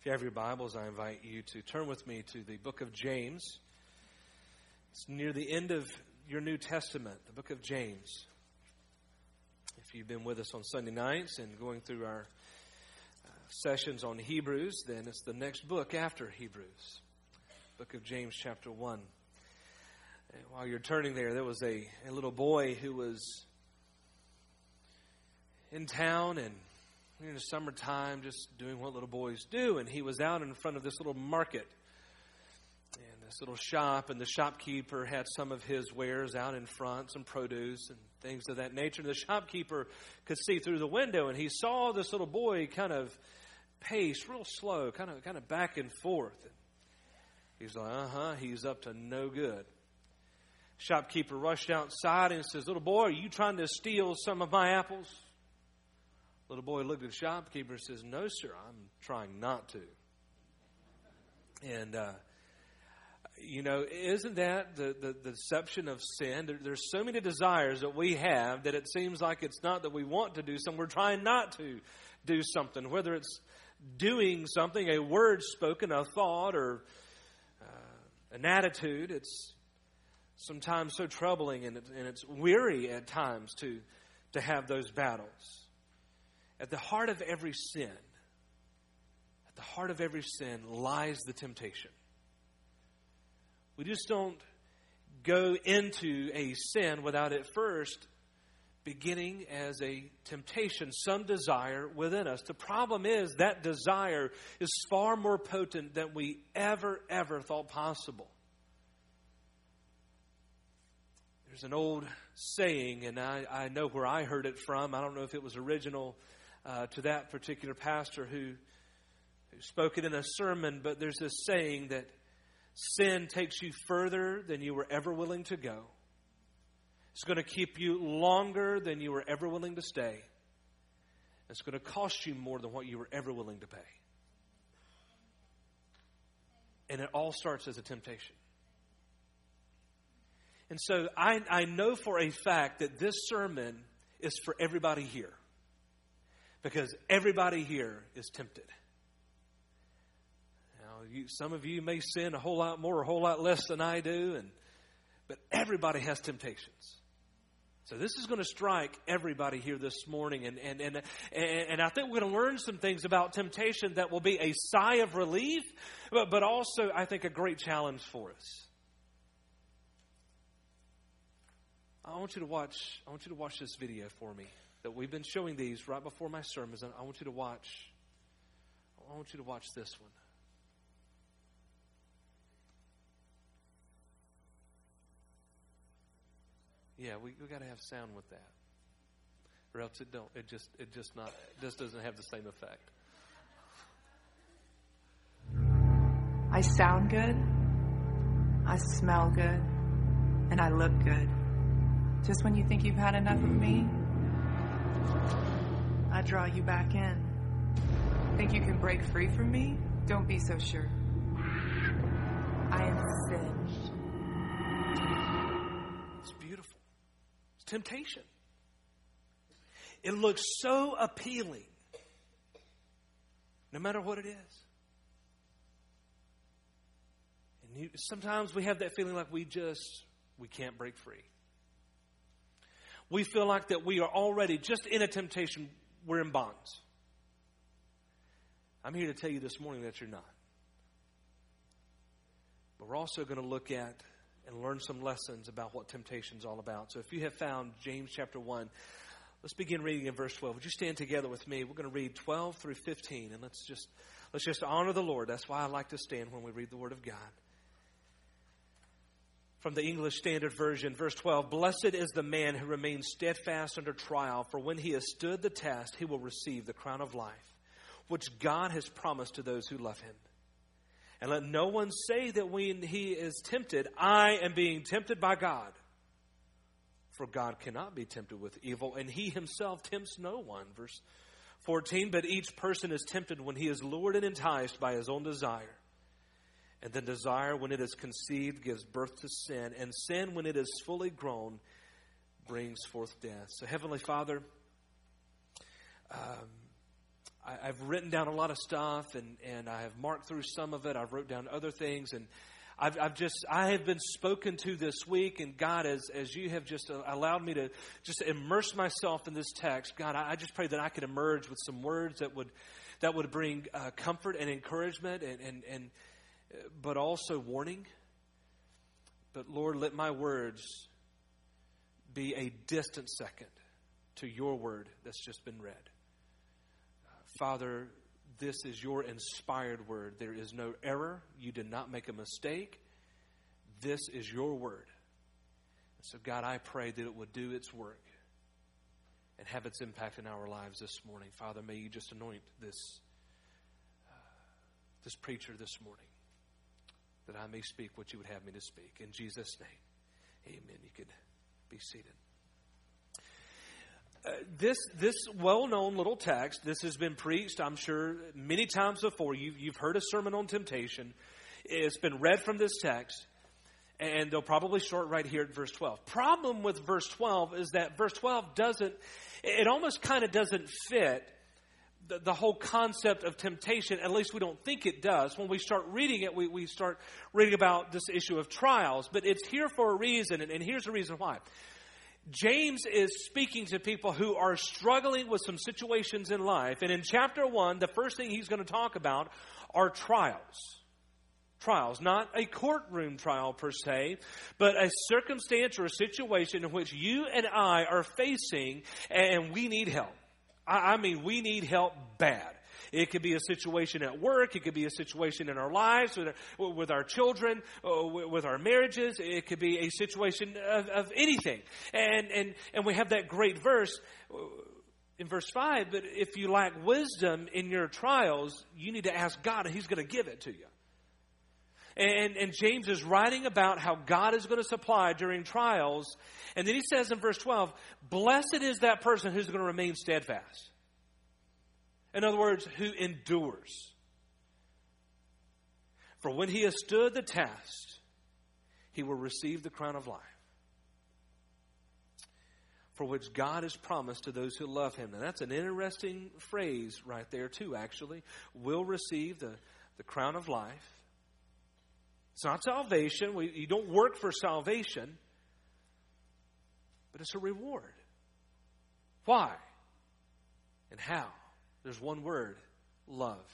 If you have your Bibles, I invite you to turn with me to the book of James. It's near the end of your New Testament, the book of James. If you've been with us on Sunday nights and going through our uh, sessions on Hebrews, then it's the next book after Hebrews, book of James, chapter 1. And while you're turning there, there was a, a little boy who was in town and in the summertime just doing what little boys do. And he was out in front of this little market and this little shop, and the shopkeeper had some of his wares out in front, some produce and things of that nature. And the shopkeeper could see through the window, and he saw this little boy kind of pace real slow, kind of kind of back and forth. And he's like, uh huh, he's up to no good. Shopkeeper rushed outside and says, Little boy, are you trying to steal some of my apples? Little boy looked at the shopkeeper and says, No, sir, I'm trying not to. And, uh, you know, isn't that the, the, the deception of sin? There, there's so many desires that we have that it seems like it's not that we want to do something, we're trying not to do something, whether it's doing something, a word spoken, a thought, or uh, an attitude. It's sometimes so troubling and, it, and it's weary at times to, to have those battles. At the heart of every sin, at the heart of every sin lies the temptation. We just don't go into a sin without it first beginning as a temptation, some desire within us. The problem is that desire is far more potent than we ever, ever thought possible. There's an old saying, and I, I know where I heard it from. I don't know if it was original uh, to that particular pastor who, who spoke it in a sermon, but there's this saying that sin takes you further than you were ever willing to go. It's going to keep you longer than you were ever willing to stay. It's going to cost you more than what you were ever willing to pay. And it all starts as a temptation. And so I, I know for a fact that this sermon is for everybody here because everybody here is tempted. Now, you, some of you may sin a whole lot more a whole lot less than I do, and, but everybody has temptations. So this is going to strike everybody here this morning, and, and, and, and, I think we're going to learn some things about temptation that will be a sigh of relief, but, but also, I think, a great challenge for us. I want you to watch. I want you to watch this video for me that we've been showing these right before my sermons, and I want you to watch. I want you to watch this one. Yeah, we we got to have sound with that, or else it don't. It just it just not it just doesn't have the same effect. I sound good, I smell good, and I look good. Just when you think you've had enough of me, I draw you back in. Think you can break free from me? Don't be so sure. I am singed. It's beautiful. It's temptation. It looks so appealing, no matter what it is. And you, sometimes we have that feeling like we just we can't break free we feel like that we are already just in a temptation, we're in bonds. I'm here to tell you this morning that you're not. But we're also going to look at and learn some lessons about what temptation is all about. So if you have found James chapter 1, let's begin reading in verse 12. Would you stand together with me? We're going to read 12 through 15 and let's just let's just honor the Lord. That's why I like to stand when we read the word of God from the English Standard Version, verse 12 Blessed is the man who remains steadfast under trial, for when he has stood the test, he will receive the crown of life, which God has promised to those who love him. And let no one say that when he is tempted, I am being tempted by God. For God cannot be tempted with evil, and he himself tempts no one. Verse 14 But each person is tempted when he is lured and enticed by his own desire. And then desire, when it is conceived, gives birth to sin. And sin, when it is fully grown, brings forth death. So, Heavenly Father, um, I, have written down a lot of stuff, and, and I have marked through some of it. I've wrote down other things, and I've, I've just I have been spoken to this week, and God, as as you have just allowed me to just immerse myself in this text, God, I, I just pray that I could emerge with some words that would that would bring uh, comfort and encouragement, and and and but also warning. But Lord, let my words be a distant second to your word that's just been read. Father, this is your inspired word. There is no error. You did not make a mistake. This is your word. So, God, I pray that it would do its work and have its impact in our lives this morning. Father, may you just anoint this, uh, this preacher this morning that I may speak what you would have me to speak. In Jesus' name, amen. You could be seated. Uh, this this well-known little text this has been preached i'm sure many times before you, you've heard a sermon on temptation it's been read from this text and they'll probably start right here at verse 12 problem with verse 12 is that verse 12 doesn't it almost kind of doesn't fit the, the, whole concept of temptation at least we don't think it does when we start reading it we, we start reading about this issue of trials but it's here for a reason and, and here's the reason why James is speaking to people who are struggling with some situations in life. And in chapter 1, the first thing he's going to talk about are trials. Trials, not a courtroom trial per se, but a circumstance or a situation in which you and I are facing and we need help. I mean, we need help bad. It could be a situation at work. It could be a situation in our lives with our, with our children, uh, with our marriages. It could be a situation of, of anything. And, and, and we have that great verse uh, in verse 5 but if you lack wisdom in your trials, you need to ask God and He's going to give it to you. And, and James is writing about how God is going to supply during trials. And then he says in verse 12, Blessed is that person who's going to remain steadfast. In other words, who endures. For when he has stood the test, he will receive the crown of life, for which God has promised to those who love him. And that's an interesting phrase right there, too, actually. Will receive the, the crown of life. It's not salvation. We, you don't work for salvation, but it's a reward. Why? And how? There's one word love.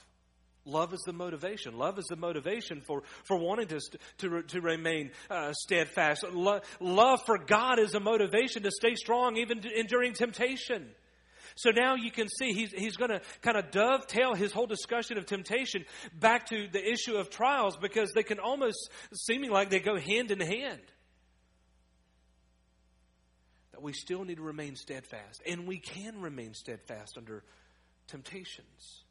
Love is the motivation. Love is the motivation for, for wanting to, to, to remain uh, steadfast. Lo- love for God is a motivation to stay strong even during temptation. So now you can see he's, he's going to kind of dovetail his whole discussion of temptation back to the issue of trials because they can almost seeming like they go hand in hand. That we still need to remain steadfast. And we can remain steadfast under temptations.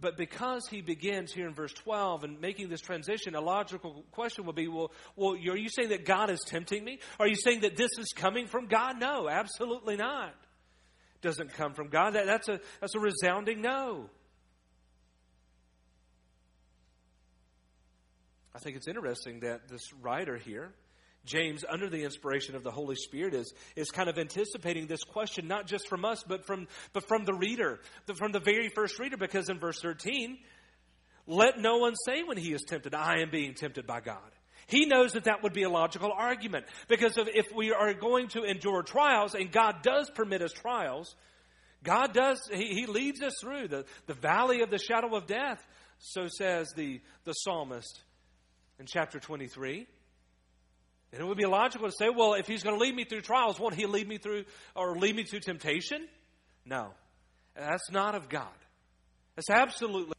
But because he begins here in verse 12 and making this transition, a logical question will be well, well, are you saying that God is tempting me? Are you saying that this is coming from God? No, absolutely not. Doesn't come from God. That, that's, a, that's a resounding no. I think it's interesting that this writer here James, under the inspiration of the Holy Spirit, is, is kind of anticipating this question, not just from us, but from, but from the reader, from the very first reader, because in verse 13, let no one say when he is tempted, I am being tempted by God. He knows that that would be a logical argument, because if we are going to endure trials, and God does permit us trials, God does, He, he leads us through the, the valley of the shadow of death, so says the, the psalmist in chapter 23. And it would be logical to say, well, if he's going to lead me through trials, won't he lead me through or lead me to temptation? No. That's not of God. That's absolutely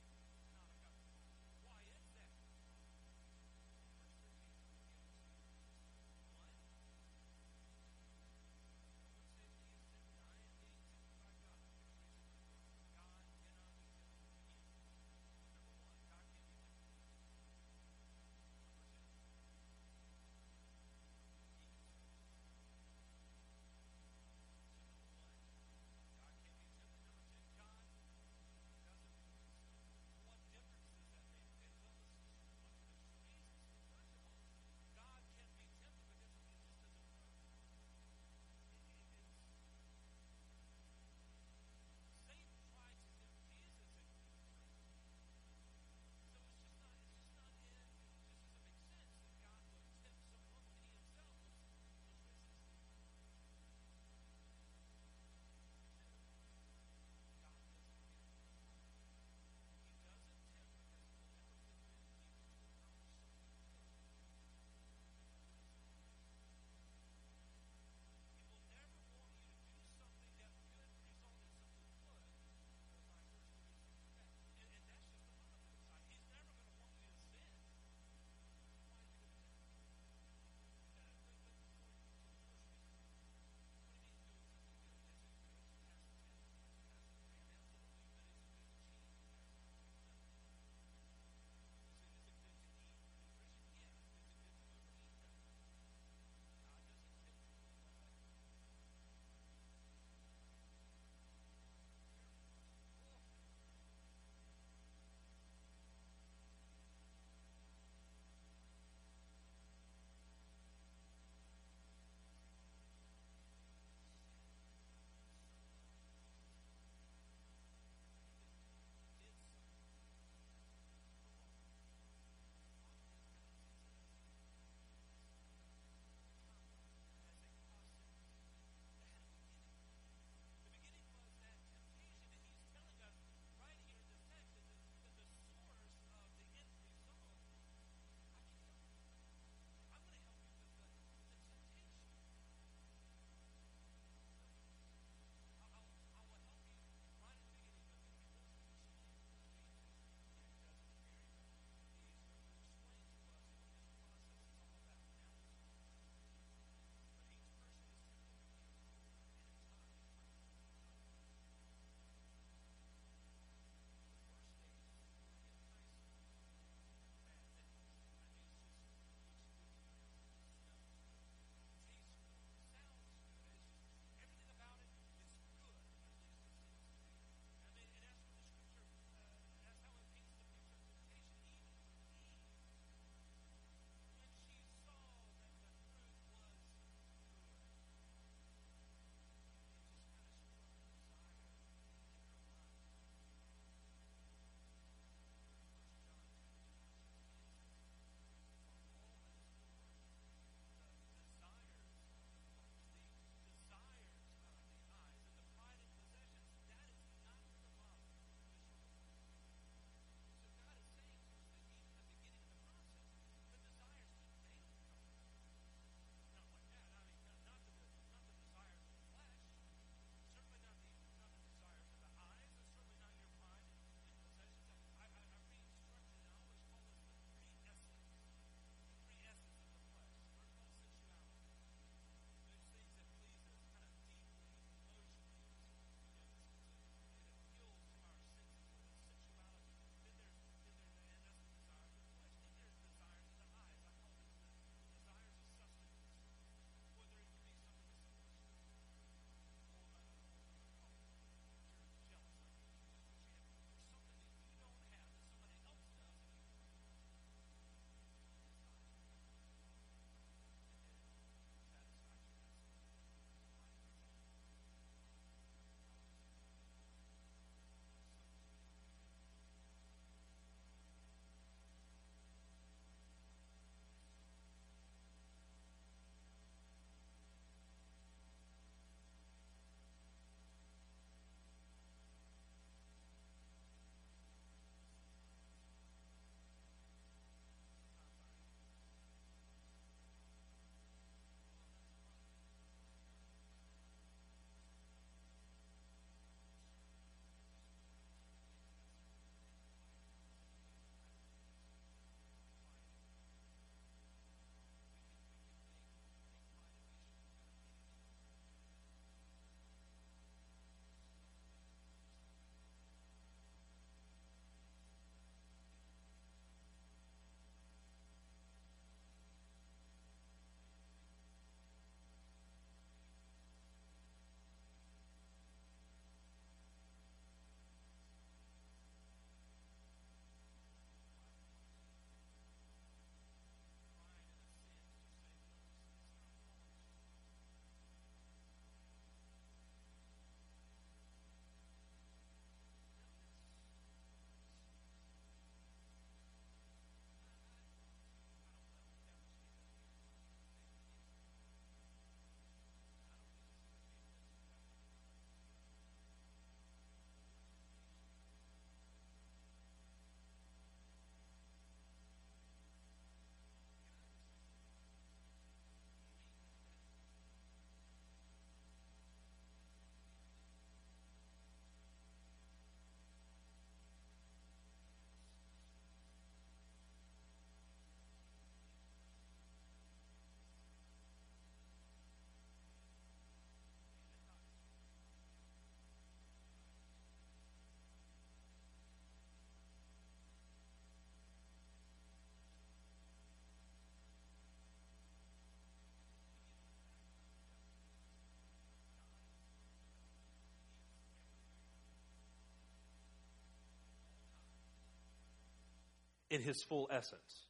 in his full essence.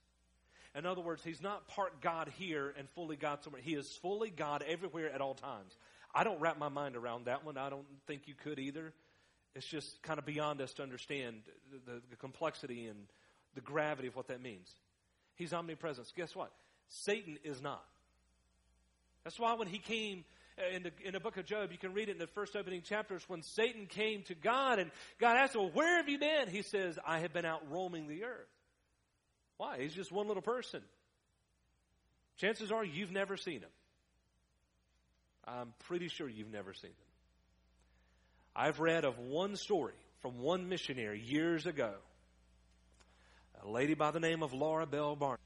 In other words, he's not part God here and fully God somewhere. He is fully God everywhere at all times. I don't wrap my mind around that one. I don't think you could either. It's just kind of beyond us to understand the, the complexity and the gravity of what that means. He's omnipresent. Guess what? Satan is not. That's why when he came uh, in the, in the book of Job, you can read it in the first opening chapters, when Satan came to God and God asked him, well, Where have you been? He says, I have been out roaming the earth. Why? He's just one little person. Chances are you've never seen him. I'm pretty sure you've never seen them. I've read of one story from one missionary years ago. A lady by the name of Laura Bell Barnes.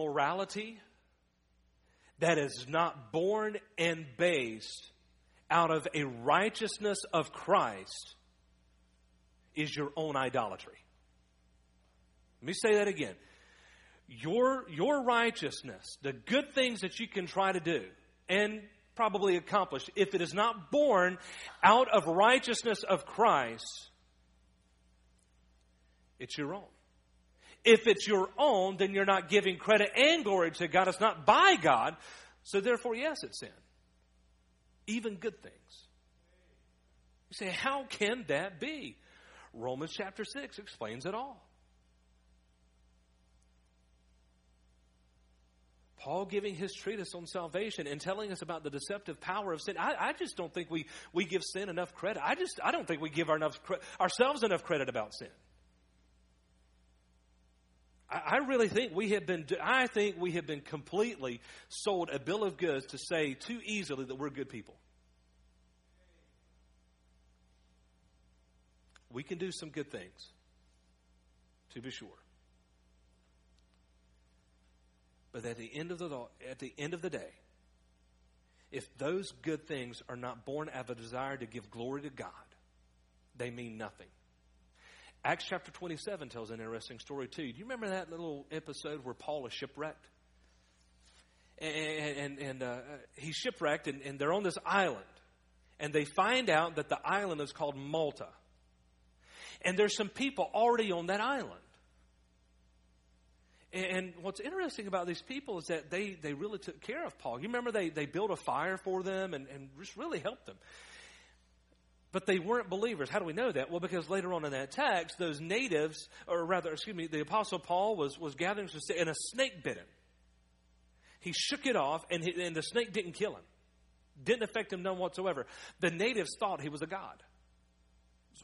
Morality that is not born and based out of a righteousness of Christ is your own idolatry. Let me say that again. Your, your righteousness, the good things that you can try to do and probably accomplish, if it is not born out of righteousness of Christ, it's your own. If it's your own, then you're not giving credit and glory to God. It's not by God. So therefore, yes, it's sin. Even good things. You say, how can that be? Romans chapter 6 explains it all. Paul giving his treatise on salvation and telling us about the deceptive power of sin. I, I, just don't think we, we give sin enough credit. I just I don't think we give enough, ourselves enough credit about sin. I really think we have been, I think we have been completely sold a bill of goods to say too easily that we're good people. We can do some good things, to be sure. But at the end of the at the end of the day, if those good things are not born out of a desire to give glory to God, they mean nothing. Acts chapter 27 tells an interesting story, too. Do you remember that little episode where Paul is shipwrecked? And, and, and uh, he's shipwrecked, and, and they're on this island. And they find out that the island is called Malta. And there's some people already on that island. And what's interesting about these people is that they, they really took care of Paul. You remember they, they built a fire for them and, and just really helped them. But they weren't believers. How do we know that? Well, because later on in that text, those natives, or rather, excuse me, the Apostle Paul was, was gathering some, and a snake bit him. He shook it off, and, he, and the snake didn't kill him. Didn't affect him none whatsoever. The natives thought he was a god.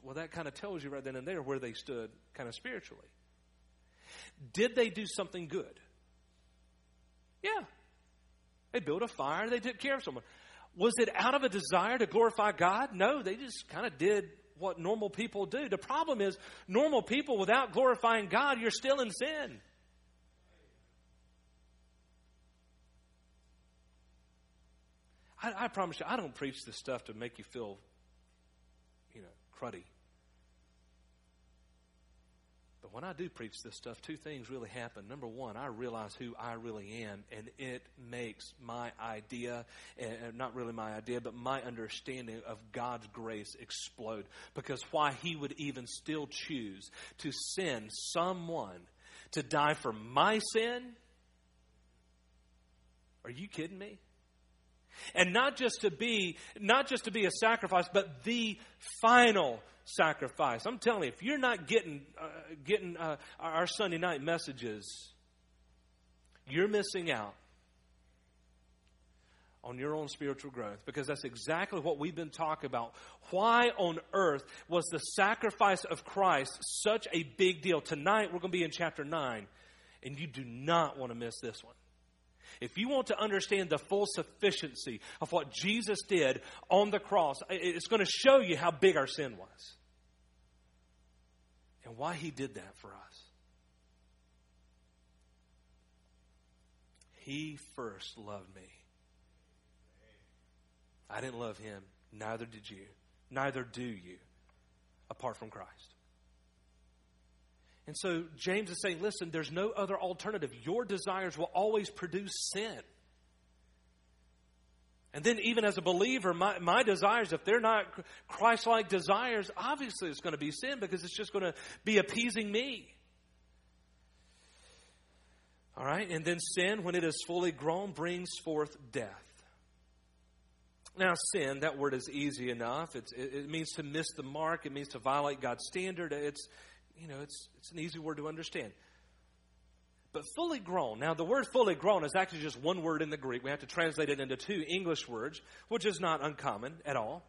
Well, that kind of tells you right then and there where they stood kind of spiritually. Did they do something good? Yeah. They built a fire, they took care of someone. Was it out of a desire to glorify God? No, they just kind of did what normal people do. The problem is, normal people without glorifying God, you're still in sin. I, I promise you, I don't preach this stuff to make you feel, you know, cruddy. When I do preach this stuff, two things really happen. Number one, I realize who I really am, and it makes my idea, and not really my idea, but my understanding of God's grace explode. Because why He would even still choose to send someone to die for my sin? Are you kidding me? And not just to be, not just to be a sacrifice, but the final sacrifice. I'm telling you, if you're not getting uh, getting uh, our Sunday night messages, you're missing out on your own spiritual growth because that's exactly what we've been talking about. Why on earth was the sacrifice of Christ such a big deal? Tonight we're going to be in chapter 9, and you do not want to miss this one. If you want to understand the full sufficiency of what Jesus did on the cross, it's going to show you how big our sin was and why he did that for us. He first loved me. I didn't love him. Neither did you. Neither do you apart from Christ. And so James is saying, listen, there's no other alternative. Your desires will always produce sin. And then, even as a believer, my, my desires, if they're not Christ like desires, obviously it's going to be sin because it's just going to be appeasing me. All right? And then sin, when it is fully grown, brings forth death. Now, sin, that word is easy enough. It, it means to miss the mark, it means to violate God's standard. It's, you know, it's, it's an easy word to understand. But fully grown, now the word fully grown is actually just one word in the Greek. We have to translate it into two English words, which is not uncommon at all.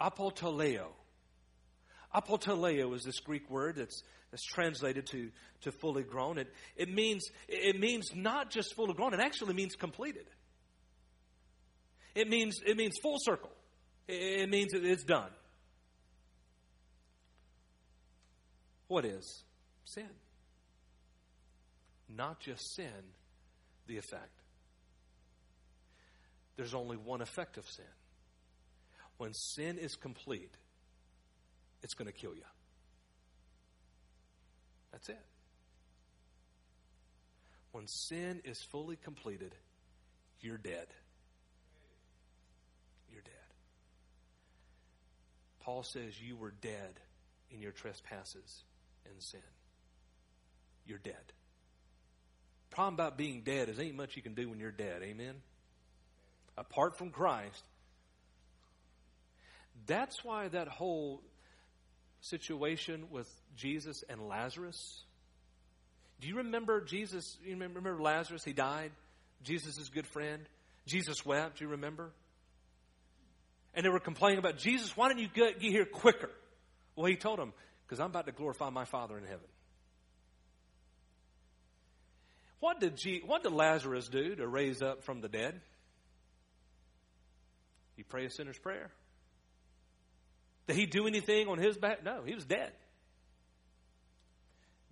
Apoteleo. Apoteleo is this Greek word that's, that's translated to, to fully grown. It, it, means, it means not just fully grown, it actually means completed. It means, it means full circle. It, it means it's done. What is? Sin. not just sin, the effect. There's only one effect of sin. When sin is complete, it's going to kill you. That's it. When sin is fully completed, you're dead. You're dead. Paul says you were dead in your trespasses and sin. You're dead. Problem about being dead is ain't much you can do when you're dead. Amen. Apart from Christ. That's why that whole situation with Jesus and Lazarus. Do you remember Jesus? You remember Lazarus? He died. Jesus' good friend. Jesus wept. Do you remember? And they were complaining about Jesus. Why didn't you get, get here quicker? Well, he told them, because I'm about to glorify my Father in heaven. What did, G, what did Lazarus do to raise up from the dead? He prayed a sinner's prayer. Did he do anything on his back? No, he was dead.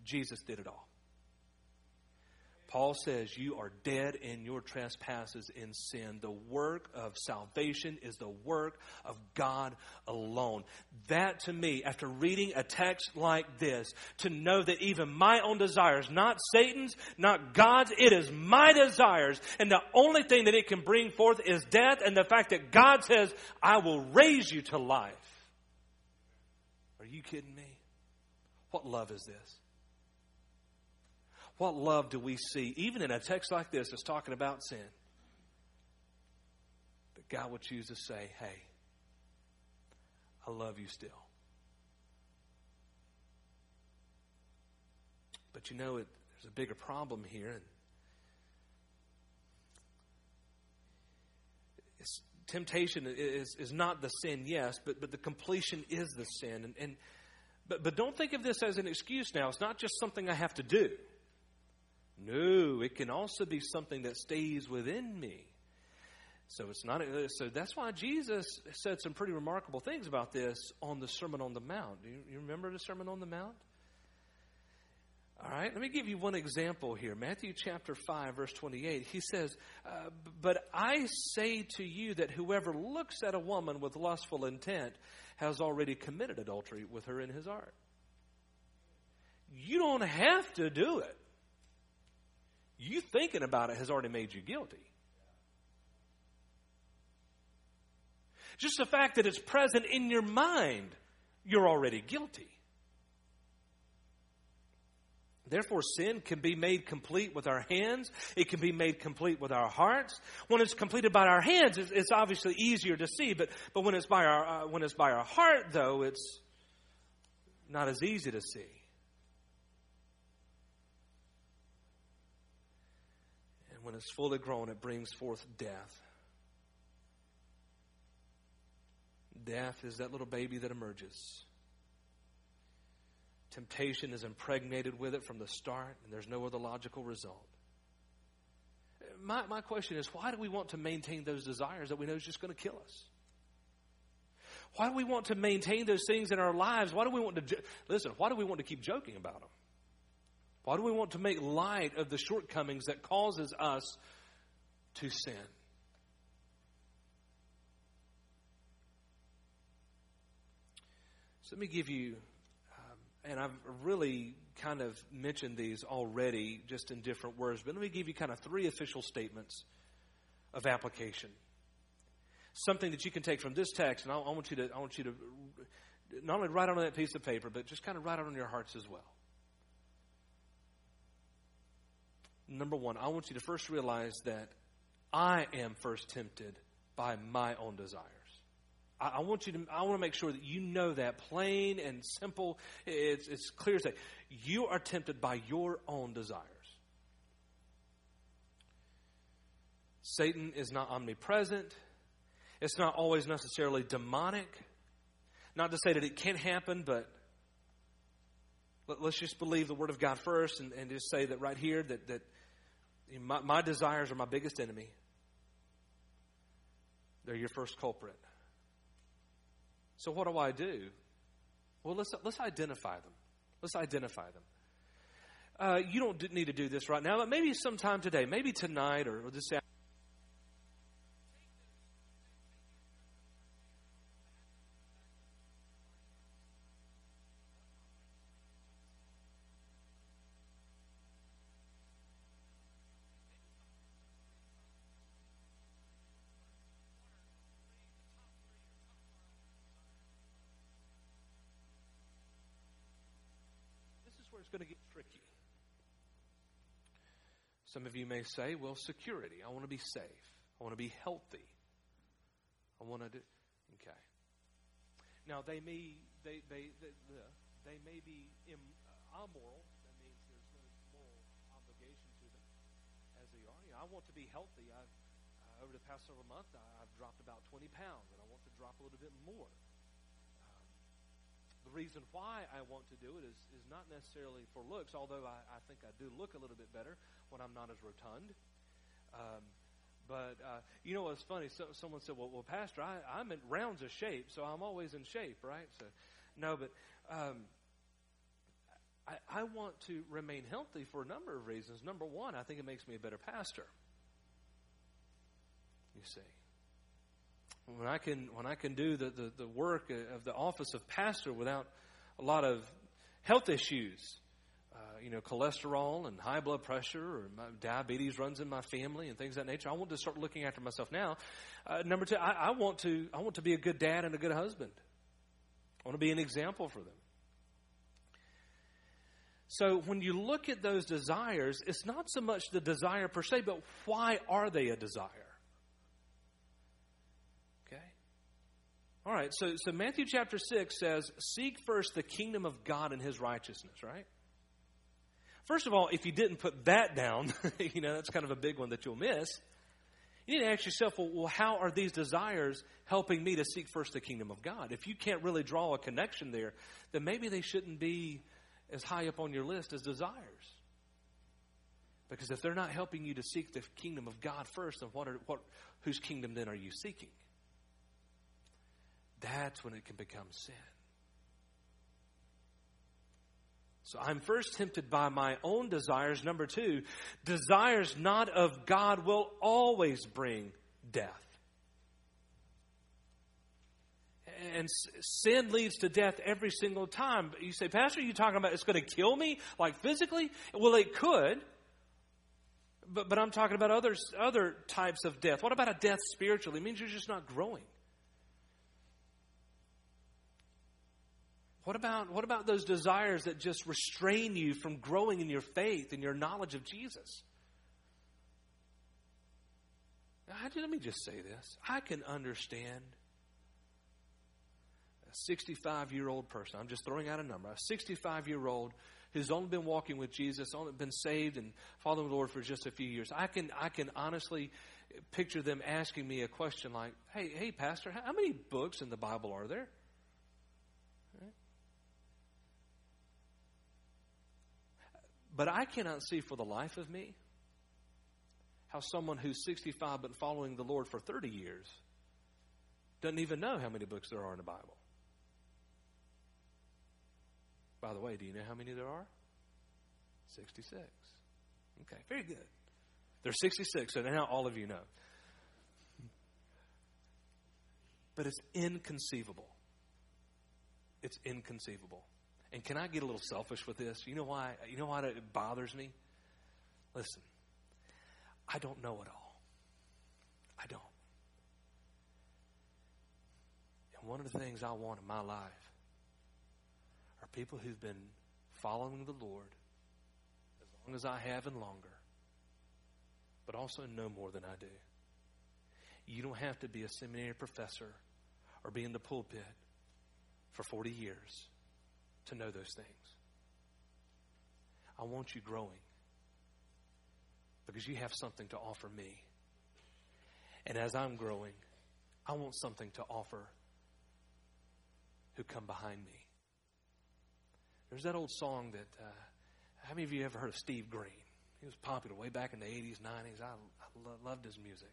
Jesus did it all. Paul says, You are dead in your trespasses in sin. The work of salvation is the work of God alone. That to me, after reading a text like this, to know that even my own desires, not Satan's, not God's, it is my desires. And the only thing that it can bring forth is death and the fact that God says, I will raise you to life. Are you kidding me? What love is this? What love do we see, even in a text like this that's talking about sin? That God would choose to say, hey, I love you still. But you know, it, there's a bigger problem here. And temptation is, is not the sin, yes, but, but the completion is the sin. And, and but, but don't think of this as an excuse now. It's not just something I have to do. No, it can also be something that stays within me. So it's not. So that's why Jesus said some pretty remarkable things about this on the Sermon on the Mount. Do you, you remember the Sermon on the Mount? All right, let me give you one example here. Matthew chapter 5, verse 28. He says, uh, But I say to you that whoever looks at a woman with lustful intent has already committed adultery with her in his heart. You don't have to do it you thinking about it has already made you guilty. Just the fact that it's present in your mind, you're already guilty. Therefore, sin can be made complete with our hands. It can be made complete with our hearts. When it's completed by our hands, it's, it's obviously easier to see. But, but when, it's by our, uh, when it's by our heart, though, it's not as easy to see. When it's fully grown, it brings forth death. Death is that little baby that emerges. Temptation is impregnated with it from the start, and there's no other logical result. My, my question is why do we want to maintain those desires that we know is just going to kill us? Why do we want to maintain those things in our lives? Why do we want to, listen, why do we want to keep joking about them? Why do we want to make light of the shortcomings that causes us to sin? So let me give you, um, and I've really kind of mentioned these already just in different words, but let me give you kind of three official statements of application. Something that you can take from this text, and I, I want you to, I want you to not only write on that piece of paper, but just kind of write it on your hearts as well. Number one, I want you to first realize that I am first tempted by my own desires. I, I want you to. I want to make sure that you know that plain and simple. It's, it's clear as day. You are tempted by your own desires. Satan is not omnipresent. It's not always necessarily demonic. Not to say that it can't happen, but let, us just believe the Word of God first and, and just say that right here that, that my, my desires are my biggest enemy. They're your first culprit. So what do I do? Well, let's let's identify them. Let's identify them. uh, you don't need to do this right now, but maybe sometime today, maybe tonight or, or this afternoon. where it's going to get tricky. Some of you may say, well, security. I want to be safe. I want to be healthy. I want to do. Okay. Now, they may, they, they, they, they may be Im, uh, amoral. That means there's no moral obligation to them as they are. You know, I want to be healthy. I've, uh, over the past several months, I've dropped about 20 pounds, and I want to drop a little bit more the reason why I want to do it is, is not necessarily for looks, although I, I think I do look a little bit better when I'm not as rotund. Um, but uh, you know what's funny? So, someone said, "Well, well, Pastor, I, I'm in rounds of shape, so I'm always in shape, right?" So, no, but um, I, I want to remain healthy for a number of reasons. Number one, I think it makes me a better pastor. You see, when I can when I can do the, the, the work of the office of pastor without a lot of health issues, uh, you know, cholesterol and high blood pressure or diabetes runs in my family and things of that nature. I want to start looking after myself now. Uh, number two, I, I want to I want to be a good dad and a good husband. I want to be an example for them. So when you look at those desires, it's not so much the desire per se, but why are they a desire? All right, so, so Matthew chapter 6 says, Seek first the kingdom of God and his righteousness, right? First of all, if you didn't put that down, you know, that's kind of a big one that you'll miss. You need to ask yourself, well, well, how are these desires helping me to seek first the kingdom of God? If you can't really draw a connection there, then maybe they shouldn't be as high up on your list as desires. Because if they're not helping you to seek the kingdom of God first, then what are, what, whose kingdom then are you seeking? That's when it can become sin. So I'm first tempted by my own desires. Number two, desires not of God will always bring death. And sin leads to death every single time. You say, Pastor, are you talking about it's going to kill me, like physically? Well, it could. But, but I'm talking about others, other types of death. What about a death spiritually? It means you're just not growing. What about, what about those desires that just restrain you from growing in your faith and your knowledge of Jesus? Now, let me just say this. I can understand a 65 year old person, I'm just throwing out a number, a 65 year old who's only been walking with Jesus, only been saved and following the Lord for just a few years. I can, I can honestly picture them asking me a question like, hey, hey, Pastor, how many books in the Bible are there? But I cannot see for the life of me how someone who's 65 but following the Lord for 30 years doesn't even know how many books there are in the Bible. By the way, do you know how many there are? 66. Okay, very good. There's 66, so now all of you know. But it's inconceivable. It's inconceivable and can I get a little selfish with this? You know why? You know why it bothers me? Listen, I don't know it all. I don't. And one of the things I want in my life are people who've been following the Lord as long as I have and longer, but also know more than I do. You don't have to be a seminary professor or be in the pulpit for 40 years to know those things. I want you growing because you have something to offer me. And as I'm growing, I want something to offer who come behind me. There's that old song that, uh, how many of you ever heard of Steve Green? He was popular way back in the 80s, 90s. I, I lo- loved his music.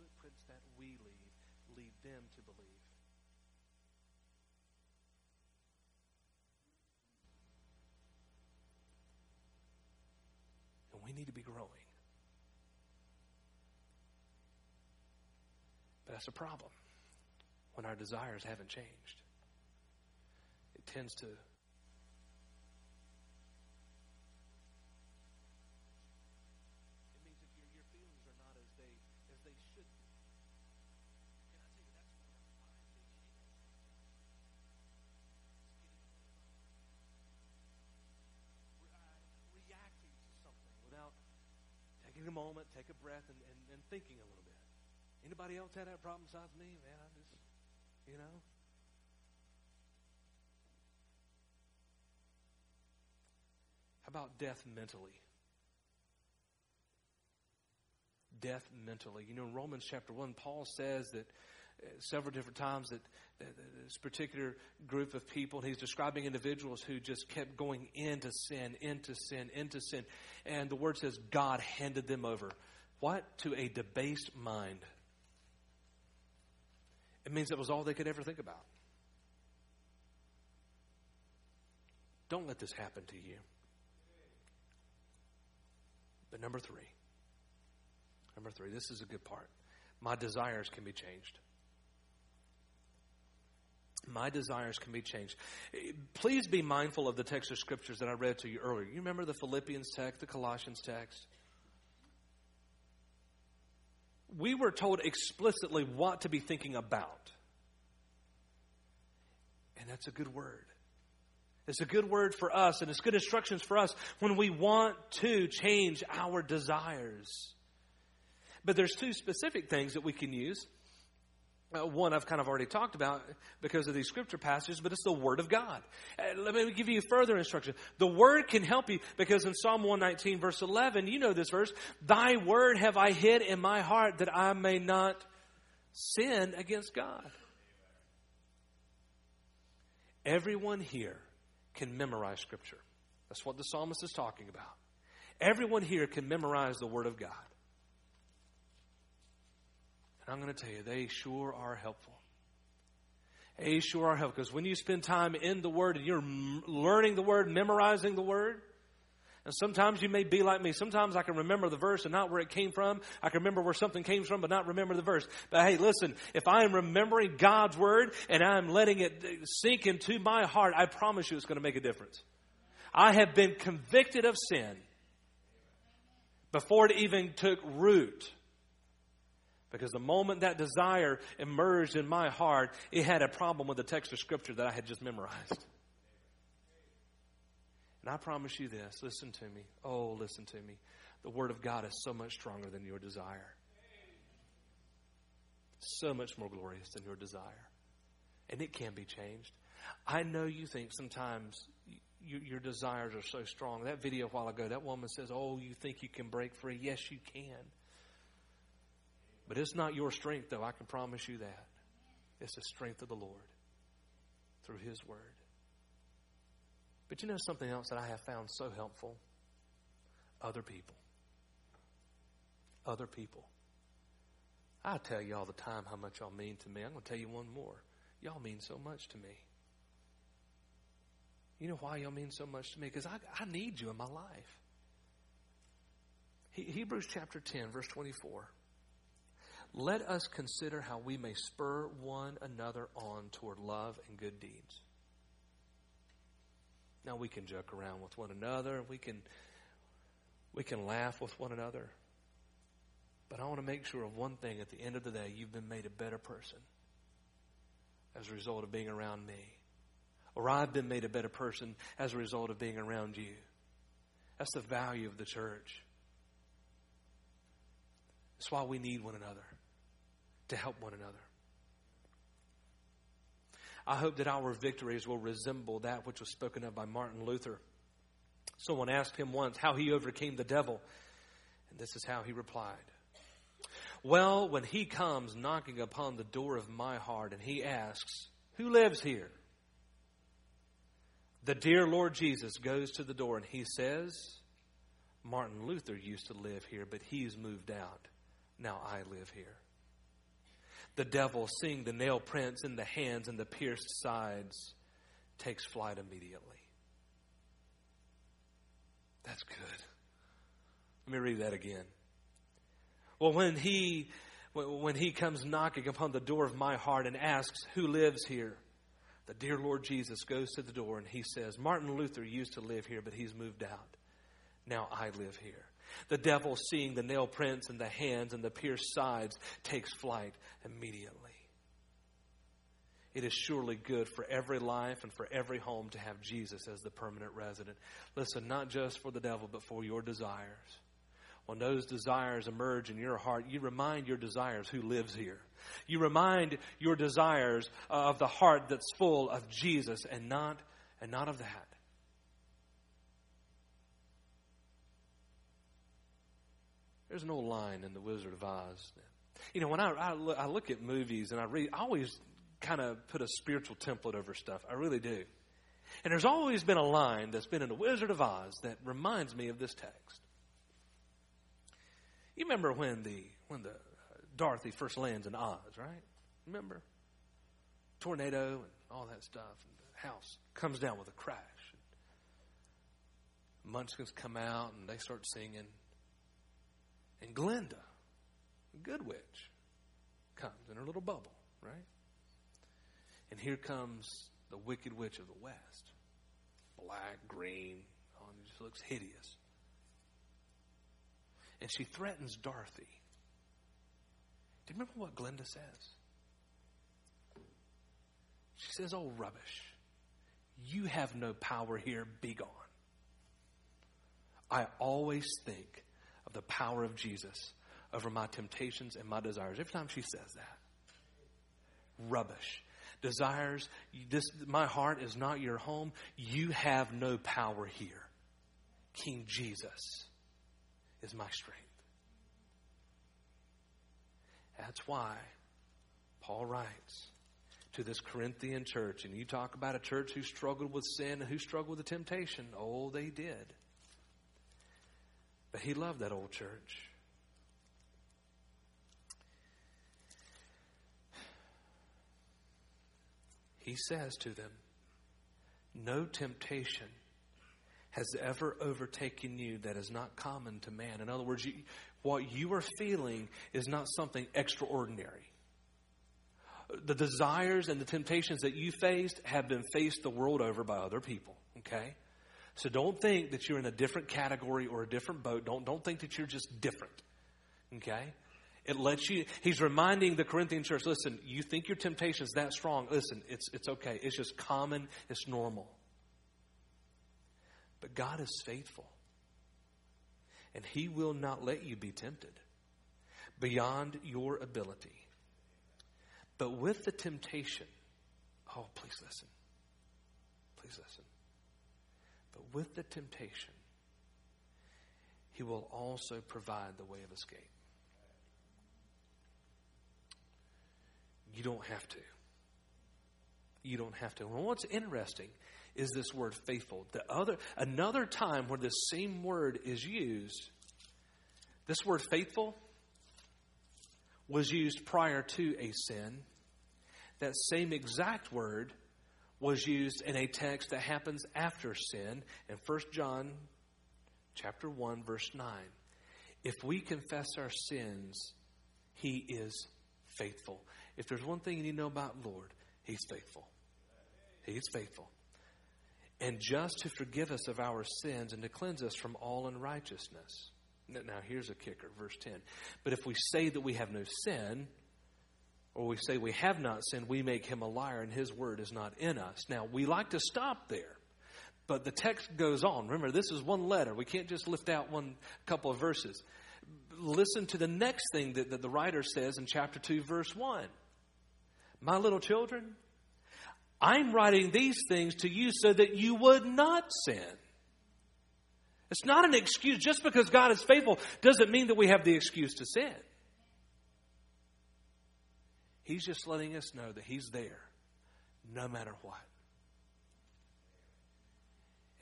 footprints that we leave lead them to believe. And we need to be growing. But that's a problem when our desires haven't changed. It tends to It means if your, your feelings are not as they as they should be. Can I tell you that's one of five big hiccups right there. It's getting Re- uh, reacting to something without taking a moment, take a breath, and, and, and thinking a little bit. Anybody else had that problem besides me? Man, I just, you know. How about death mentally? Death mentally. You know, in Romans chapter 1, Paul says that several different times that, that this particular group of people, he's describing individuals who just kept going into sin, into sin, into sin. And the word says God handed them over. What? To a debased mind. It means that was all they could ever think about. Don't let this happen to you. But number three, number three, this is a good part. My desires can be changed. My desires can be changed. Please be mindful of the text of scriptures that I read to you earlier. You remember the Philippians text, the Colossians text? We were told explicitly what to be thinking about. And that's a good word. It's a good word for us, and it's good instructions for us when we want to change our desires. But there's two specific things that we can use. Uh, one I've kind of already talked about because of these scripture passages, but it's the Word of God. Uh, let me give you further instruction. The Word can help you because in Psalm 119, verse 11, you know this verse Thy Word have I hid in my heart that I may not sin against God. Everyone here can memorize Scripture. That's what the psalmist is talking about. Everyone here can memorize the Word of God. And I'm going to tell you, they sure are helpful. They sure are helpful because when you spend time in the Word and you're learning the Word, memorizing the Word, and sometimes you may be like me. Sometimes I can remember the verse and not where it came from. I can remember where something came from, but not remember the verse. But hey, listen, if I am remembering God's word and I'm letting it uh, sink into my heart, I promise you it's going to make a difference. I have been convicted of sin before it even took root. Because the moment that desire emerged in my heart, it had a problem with the text of Scripture that I had just memorized. And I promise you this listen to me. Oh, listen to me. The Word of God is so much stronger than your desire, so much more glorious than your desire. And it can be changed. I know you think sometimes you, your desires are so strong. That video a while ago, that woman says, Oh, you think you can break free? Yes, you can. But it's not your strength, though. I can promise you that. It's the strength of the Lord through His Word. But you know something else that I have found so helpful? Other people. Other people. I tell you all the time how much y'all mean to me. I'm going to tell you one more. Y'all mean so much to me. You know why y'all mean so much to me? Because I, I need you in my life. He, Hebrews chapter 10, verse 24. Let us consider how we may spur one another on toward love and good deeds. Now we can joke around with one another. We can we can laugh with one another. But I want to make sure of one thing at the end of the day, you've been made a better person as a result of being around me. Or I've been made a better person as a result of being around you. That's the value of the church. That's why we need one another, to help one another. I hope that our victories will resemble that which was spoken of by Martin Luther. Someone asked him once how he overcame the devil, and this is how he replied. Well, when he comes knocking upon the door of my heart and he asks, Who lives here? The dear Lord Jesus goes to the door and he says, Martin Luther used to live here, but he's moved out. Now I live here. The devil, seeing the nail prints in the hands and the pierced sides, takes flight immediately. That's good. Let me read that again. Well, when he when he comes knocking upon the door of my heart and asks, Who lives here? The dear Lord Jesus goes to the door and he says, Martin Luther used to live here, but he's moved out. Now I live here. The devil, seeing the nail prints and the hands and the pierced sides, takes flight immediately. It is surely good for every life and for every home to have Jesus as the permanent resident. Listen, not just for the devil, but for your desires. When those desires emerge in your heart, you remind your desires who lives here. You remind your desires of the heart that's full of Jesus and not, and not of that. There's an old line in The Wizard of Oz. You know, when I, I, look, I look at movies and I read, I always kind of put a spiritual template over stuff. I really do. And there's always been a line that's been in The Wizard of Oz that reminds me of this text. You remember when the when the uh, Dorothy first lands in Oz, right? Remember? Tornado and all that stuff, and the house comes down with a crash. Munchkins come out and they start singing. Glinda, good witch, comes in her little bubble, right? And here comes the wicked witch of the west. Black, green, oh, and just looks hideous. And she threatens Dorothy. Do you remember what Glinda says? She says, Oh, rubbish. You have no power here. Be gone. I always think of the power of Jesus over my temptations and my desires. Every time she says that, rubbish. Desires, this, my heart is not your home. You have no power here. King Jesus is my strength. That's why Paul writes to this Corinthian church, and you talk about a church who struggled with sin and who struggled with the temptation. Oh, they did. But he loved that old church. He says to them, No temptation has ever overtaken you that is not common to man. In other words, you, what you are feeling is not something extraordinary. The desires and the temptations that you faced have been faced the world over by other people, okay? So don't think that you're in a different category or a different boat. Don't, don't think that you're just different, okay? It lets you, he's reminding the Corinthian church, listen, you think your temptation is that strong. Listen, it's, it's okay. It's just common. It's normal. But God is faithful. And He will not let you be tempted beyond your ability. But with the temptation, oh, please listen. Please listen. But with the temptation, He will also provide the way of escape. You don't have to. You don't have to. Well, what's interesting is this word faithful. The other another time where this same word is used, this word faithful was used prior to a sin. That same exact word was used in a text that happens after sin in 1 John chapter 1 verse 9. If we confess our sins, he is faithful. If there's one thing you need to know about Lord, he's faithful. He's faithful and just to forgive us of our sins and to cleanse us from all unrighteousness. Now, here's a kicker, verse 10. But if we say that we have no sin, or we say we have not sinned, we make him a liar and his word is not in us. Now, we like to stop there, but the text goes on. Remember, this is one letter. We can't just lift out one couple of verses. Listen to the next thing that, that the writer says in chapter 2, verse 1. My little children, I'm writing these things to you so that you would not sin. It's not an excuse. Just because God is faithful doesn't mean that we have the excuse to sin. He's just letting us know that He's there no matter what.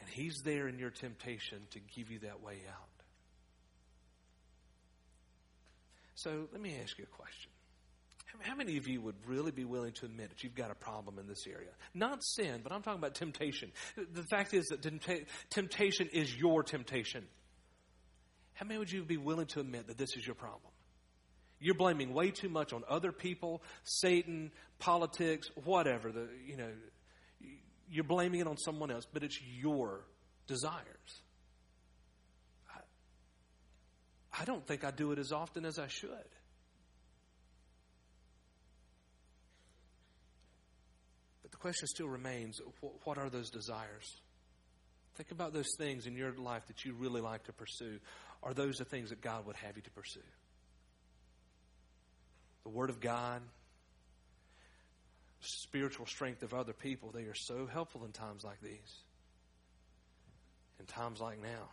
And He's there in your temptation to give you that way out. So let me ask you a question. How many of you would really be willing to admit that you've got a problem in this area? Not sin, but I'm talking about temptation. The fact is that temptation is your temptation. How many would you be willing to admit that this is your problem? You're blaming way too much on other people, Satan, politics, whatever. The, you know, you're blaming it on someone else, but it's your desires. I, I don't think I do it as often as I should. But the question still remains what are those desires? Think about those things in your life that you really like to pursue. Are those the things that God would have you to pursue? The Word of God, spiritual strength of other people, they are so helpful in times like these, in times like now.